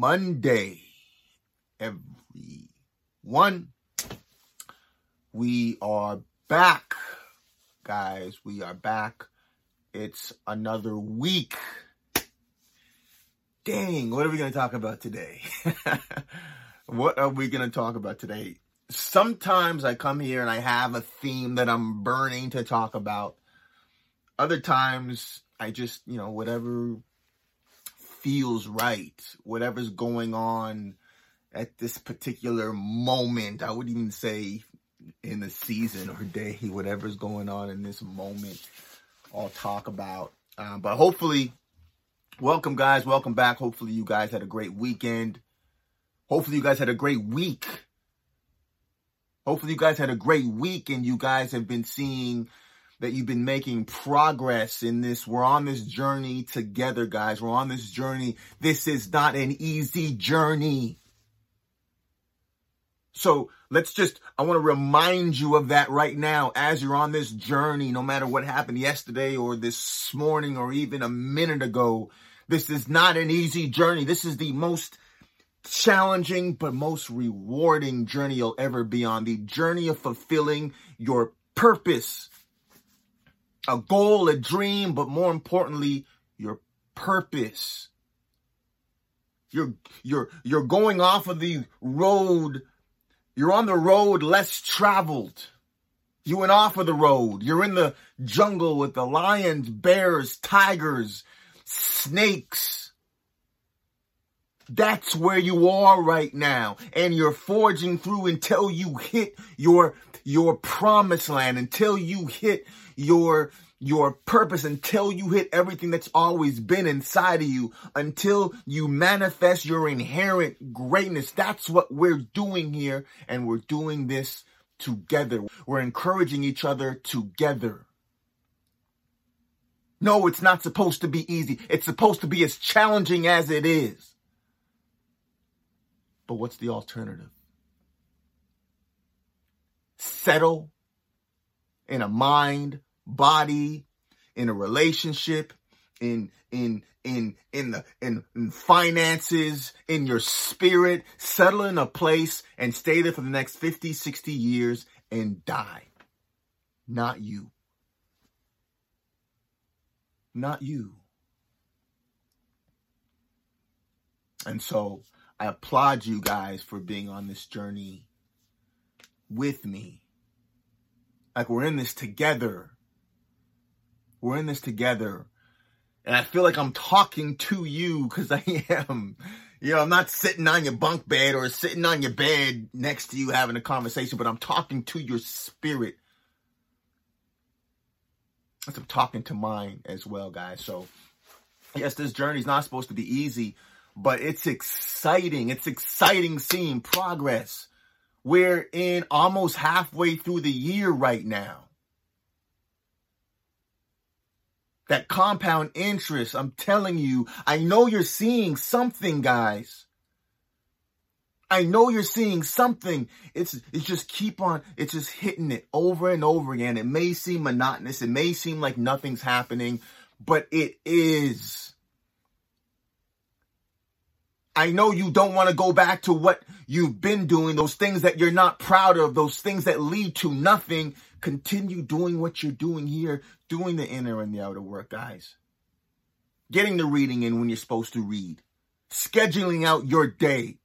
Monday, everyone. We are back, guys. We are back. It's another week. Dang, what are we going to talk about today? what are we going to talk about today? Sometimes I come here and I have a theme that I'm burning to talk about. Other times I just, you know, whatever feels right, whatever's going on at this particular moment. I would even say in the season or day, whatever's going on in this moment, I'll talk about. Um, but hopefully, welcome guys, welcome back. Hopefully, you guys had a great weekend. Hopefully, you guys had a great week. Hopefully, you guys had a great week and you guys have been seeing that you've been making progress in this. We're on this journey together, guys. We're on this journey. This is not an easy journey. So let's just, I want to remind you of that right now as you're on this journey, no matter what happened yesterday or this morning or even a minute ago. This is not an easy journey. This is the most challenging but most rewarding journey you'll ever be on. The journey of fulfilling your purpose a goal, a dream, but more importantly, your purpose. You're, you're, you're going off of the road. You're on the road less traveled. You went off of the road. You're in the jungle with the lions, bears, tigers, snakes. That's where you are right now. And you're forging through until you hit your, your promised land, until you hit your your purpose until you hit everything that's always been inside of you, until you manifest your inherent greatness. That's what we're doing here, and we're doing this together. We're encouraging each other together. No, it's not supposed to be easy. It's supposed to be as challenging as it is. But what's the alternative? Settle in a mind body, in a relationship, in in in in the in, in, finances, in your spirit, settle in a place and stay there for the next 50, 60 years and die. Not you. Not you. And so I applaud you guys for being on this journey with me. Like we're in this together. We're in this together. And I feel like I'm talking to you because I am. You know, I'm not sitting on your bunk bed or sitting on your bed next to you having a conversation, but I'm talking to your spirit. I'm talking to mine as well, guys. So, yes, this journey is not supposed to be easy, but it's exciting. It's exciting seeing progress. We're in almost halfway through the year right now. that compound interest. I'm telling you, I know you're seeing something, guys. I know you're seeing something. It's it's just keep on it's just hitting it over and over again. It may seem monotonous, it may seem like nothing's happening, but it is. I know you don't want to go back to what you've been doing, those things that you're not proud of, those things that lead to nothing. Continue doing what you're doing here, doing the inner and the outer work, guys. Getting the reading in when you're supposed to read. Scheduling out your day.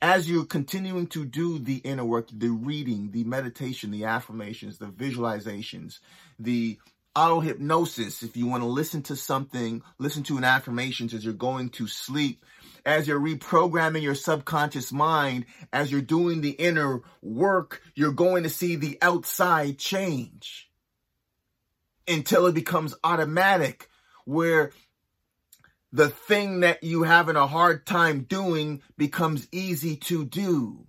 As you're continuing to do the inner work, the reading, the meditation, the affirmations, the visualizations, the auto hypnosis, if you want to listen to something, listen to an affirmations as you're going to sleep, as you're reprogramming your subconscious mind, as you're doing the inner work, you're going to see the outside change until it becomes automatic where the thing that you having a hard time doing becomes easy to do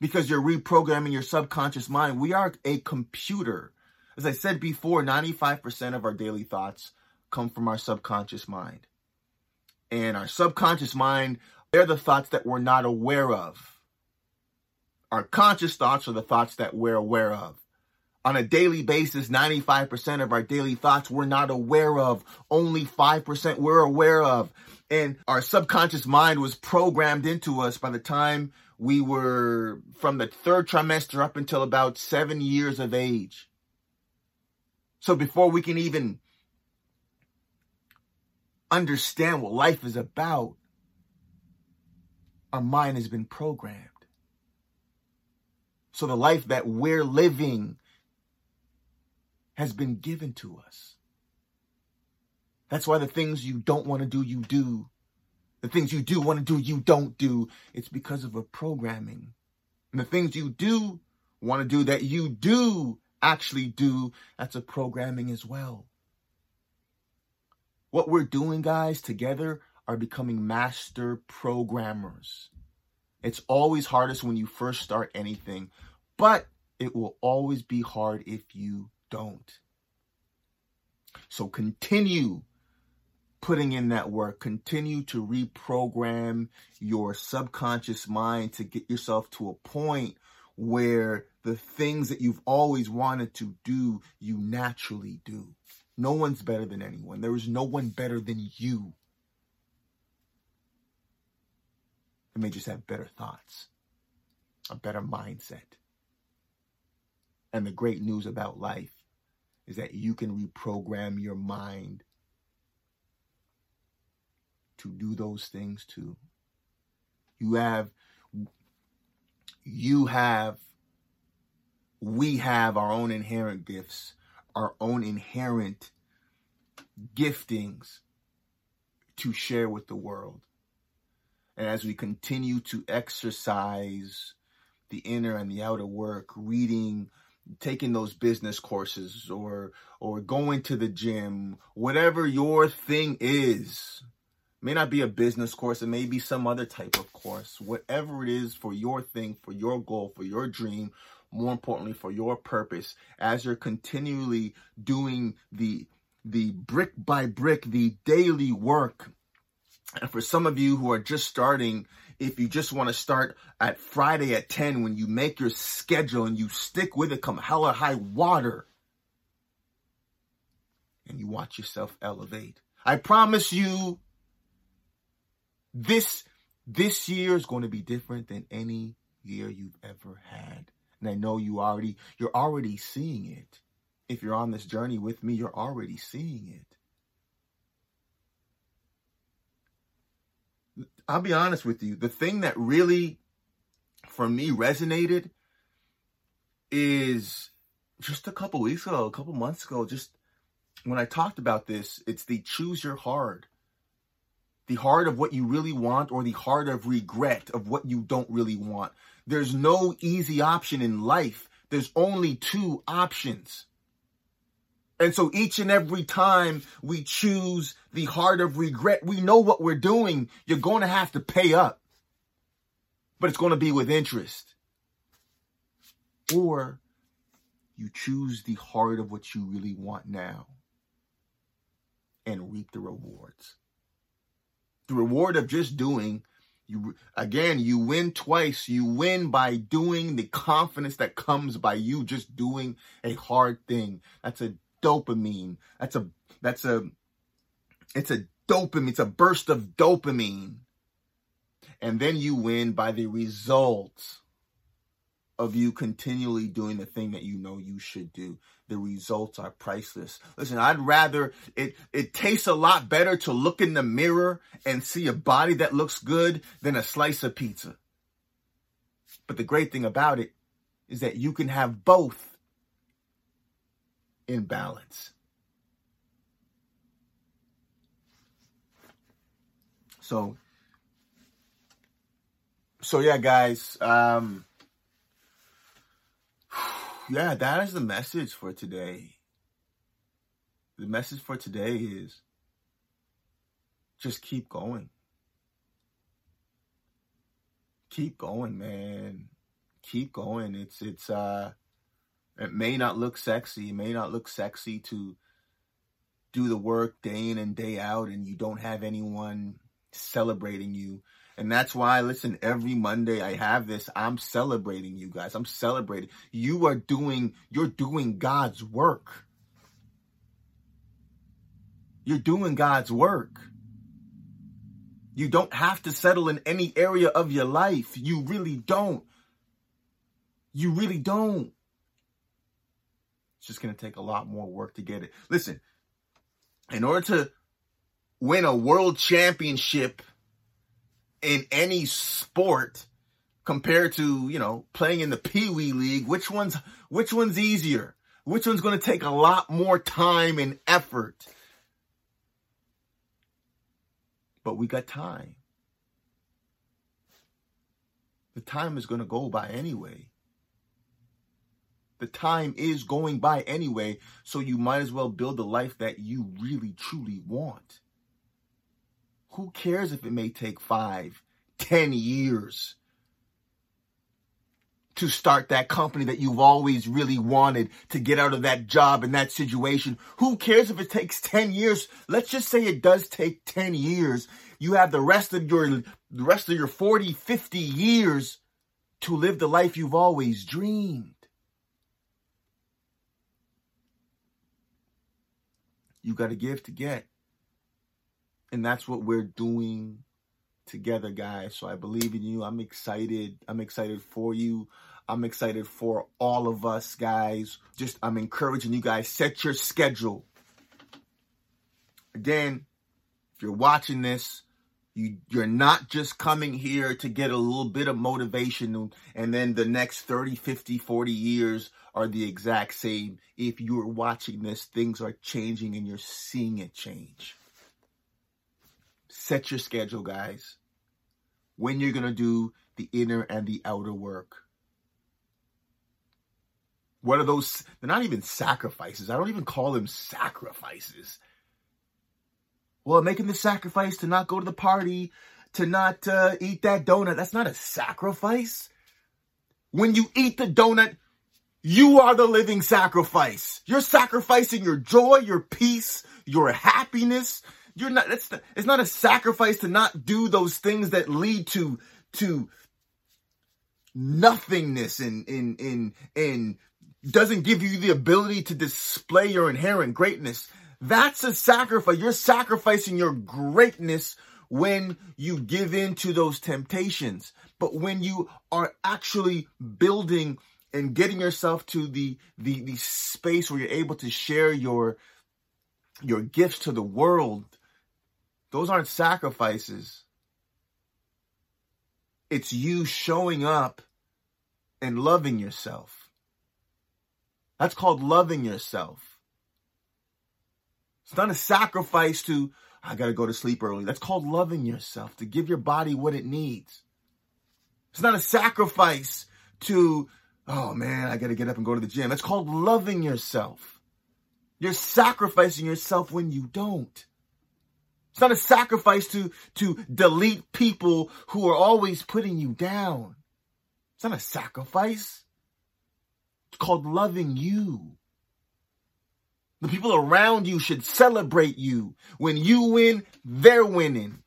because you're reprogramming your subconscious mind. We are a computer. As I said before, 95% of our daily thoughts come from our subconscious mind and our subconscious mind, they're the thoughts that we're not aware of. Our conscious thoughts are the thoughts that we're aware of. on a daily basis, 95% of our daily thoughts we're not aware of. Only 5% we're aware of. And our subconscious mind was programmed into us by the time we were from the third trimester up until about seven years of age. So before we can even understand what life is about, our mind has been programmed. So the life that we're living has been given to us. That's why the things you don't want to do, you do. The things you do want to do, you don't do. It's because of a programming. And the things you do want to do that you do actually do, that's a programming as well. What we're doing, guys, together are becoming master programmers. It's always hardest when you first start anything, but it will always be hard if you don't. So continue putting in that work. Continue to reprogram your subconscious mind to get yourself to a point where the things that you've always wanted to do, you naturally do. No one's better than anyone. There is no one better than you. They may just have better thoughts, a better mindset. And the great news about life is that you can reprogram your mind to do those things too. You have, you have, we have our own inherent gifts, our own inherent giftings to share with the world. And as we continue to exercise the inner and the outer work, reading taking those business courses or or going to the gym, whatever your thing is. may not be a business course, it may be some other type of course. Whatever it is for your thing, for your goal, for your dream, more importantly for your purpose, as you're continually doing the the brick by brick, the daily work. And for some of you who are just starting if you just want to start at Friday at 10 when you make your schedule and you stick with it come hell or high water and you watch yourself elevate. I promise you this this year is going to be different than any year you've ever had. And I know you already you're already seeing it. If you're on this journey with me, you're already seeing it. I'll be honest with you. The thing that really, for me, resonated is just a couple weeks ago, a couple months ago, just when I talked about this, it's the choose your hard. The heart of what you really want or the heart of regret of what you don't really want. There's no easy option in life. There's only two options. And so each and every time we choose the heart of regret, we know what we're doing. You're going to have to pay up, but it's going to be with interest. Or you choose the heart of what you really want now and reap the rewards. The reward of just doing you again, you win twice. You win by doing the confidence that comes by you just doing a hard thing. That's a dopamine. That's a that's a it's a dopamine. It's a burst of dopamine. And then you win by the result of you continually doing the thing that you know you should do. The results are priceless. Listen, I'd rather it it tastes a lot better to look in the mirror and see a body that looks good than a slice of pizza. But the great thing about it is that you can have both in balance. So, so yeah, guys. Um, yeah, that is the message for today. The message for today is just keep going. Keep going, man. Keep going. It's it's uh it may not look sexy. It may not look sexy to do the work day in and day out and you don't have anyone celebrating you. And that's why, listen, every Monday I have this. I'm celebrating you guys. I'm celebrating. You are doing, you're doing God's work. You're doing God's work. You don't have to settle in any area of your life. You really don't. You really don't. It's just going to take a lot more work to get it. Listen, in order to win a world championship in any sport compared to, you know, playing in the Pee Wee League, which one's which one's easier? Which one's going to take a lot more time and effort? But we got time. The time is going to go by anyway. The time is going by anyway, so you might as well build the life that you really truly want. Who cares if it may take five, ten years to start that company that you've always really wanted to get out of that job and that situation? Who cares if it takes 10 years? Let's just say it does take 10 years. You have the rest of your, the rest of your 40, 50 years to live the life you've always dreamed. You got to give to get. And that's what we're doing together, guys. So I believe in you. I'm excited. I'm excited for you. I'm excited for all of us, guys. Just, I'm encouraging you guys, set your schedule. Again, if you're watching this, you, you're not just coming here to get a little bit of motivation and then the next 30, 50, 40 years are the exact same. If you're watching this, things are changing and you're seeing it change. Set your schedule, guys. When you're going to do the inner and the outer work. What are those? They're not even sacrifices. I don't even call them sacrifices. Well, making the sacrifice to not go to the party, to not uh, eat that donut, that's not a sacrifice. When you eat the donut, you are the living sacrifice. You're sacrificing your joy, your peace, your happiness, you're not, that's, it's not a sacrifice to not do those things that lead to, to nothingness and, and, and, and doesn't give you the ability to display your inherent greatness. That's a sacrifice. You're sacrificing your greatness when you give in to those temptations. But when you are actually building and getting yourself to the, the, the space where you're able to share your, your gifts to the world, those aren't sacrifices. It's you showing up and loving yourself. That's called loving yourself. It's not a sacrifice to, I got to go to sleep early. That's called loving yourself, to give your body what it needs. It's not a sacrifice to, oh man, I got to get up and go to the gym. That's called loving yourself. You're sacrificing yourself when you don't. It's not a sacrifice to, to delete people who are always putting you down. It's not a sacrifice. It's called loving you. The people around you should celebrate you. When you win, they're winning.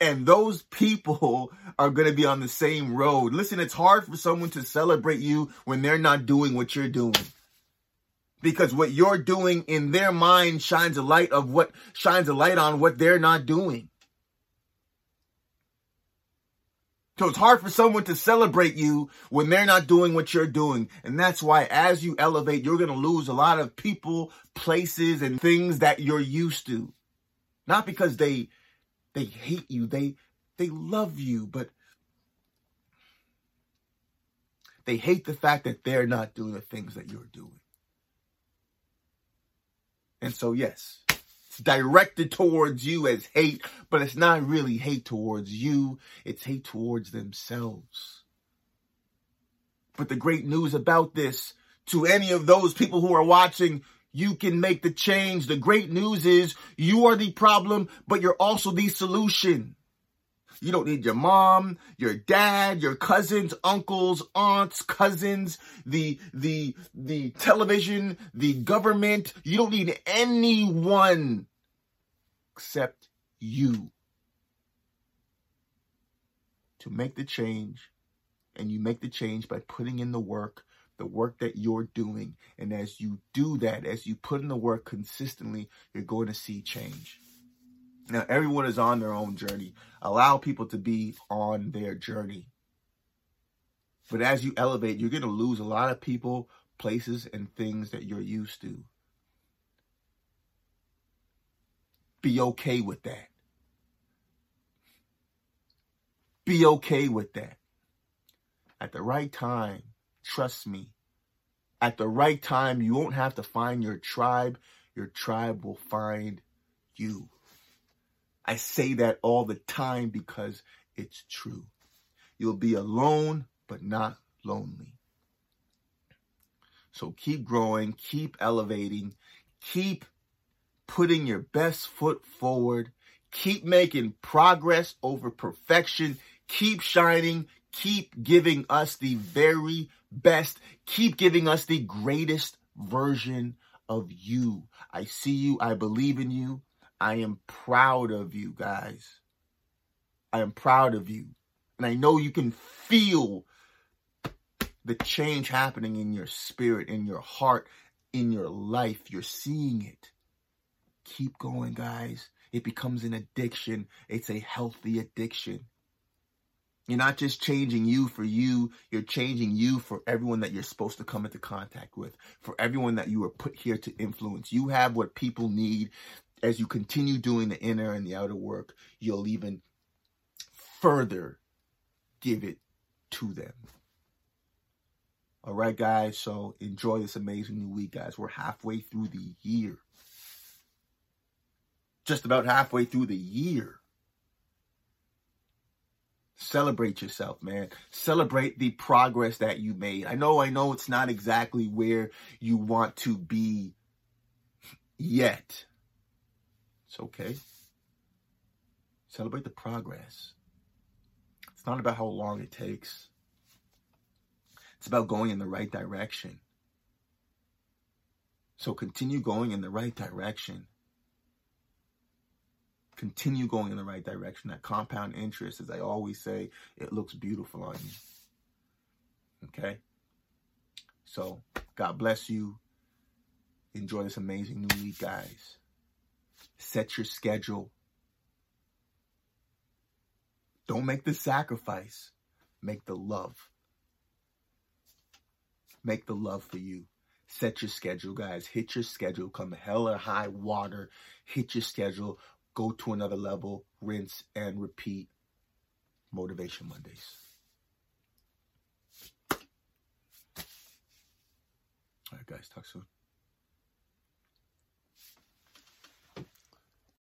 And those people are going to be on the same road. Listen, it's hard for someone to celebrate you when they're not doing what you're doing because what you're doing in their mind shines a light of what shines a light on what they're not doing. So it's hard for someone to celebrate you when they're not doing what you're doing. And that's why as you elevate, you're going to lose a lot of people, places, and things that you're used to. Not because they, they hate you. They, they love you, but they hate the fact that they're not doing the things that you're doing. And so, yes, it's directed towards you as hate, but it's not really hate towards you. It's hate towards themselves. But the great news about this to any of those people who are watching, you can make the change. The great news is you are the problem, but you're also the solution. You don't need your mom, your dad, your cousins, uncles, aunts, cousins, the, the, the television, the government. You don't need anyone except you. to make the change. And you make the change by putting in the work, the work that you're doing. And as you do that, as you put in the work consistently, you're going to see change. Now, everyone is on their own journey. Allow people to be on their journey. But as you elevate, you're going to lose a lot of people, places, and things that you're used to. Be okay with that. Be okay with that. At the right time, trust me, at the right time, you won't have to find your tribe. Your tribe will find you. I say that all the time because it's true. You'll be alone, but not lonely. So keep growing, keep elevating, keep putting your best foot forward, keep making progress over perfection, keep shining, keep giving us the very best, keep giving us the greatest version of you. I see you, I believe in you. I am proud of you guys. I am proud of you. And I know you can feel the change happening in your spirit, in your heart, in your life. You're seeing it. Keep going, guys. It becomes an addiction. It's a healthy addiction. You're not just changing you for you, you're changing you for everyone that you're supposed to come into contact with, for everyone that you are put here to influence. You have what people need. As you continue doing the inner and the outer work, you'll even further give it to them. All right, guys. So enjoy this amazing new week, guys. We're halfway through the year. Just about halfway through the year. Celebrate yourself, man. Celebrate the progress that you made. I know, I know it's not exactly where you want to be yet. It's okay. Celebrate the progress. It's not about how long it takes. It's about going in the right direction. So continue going in the right direction. Continue going in the right direction. That compound interest, as I always say, it looks beautiful on you. Okay? So, God bless you. Enjoy this amazing new week, guys. Set your schedule. Don't make the sacrifice, make the love make the love for you. Set your schedule, guys. Hit your schedule. Come hell or high water. Hit your schedule. Go to another level. Rinse and repeat. Motivation Mondays. All right, guys. Talk soon.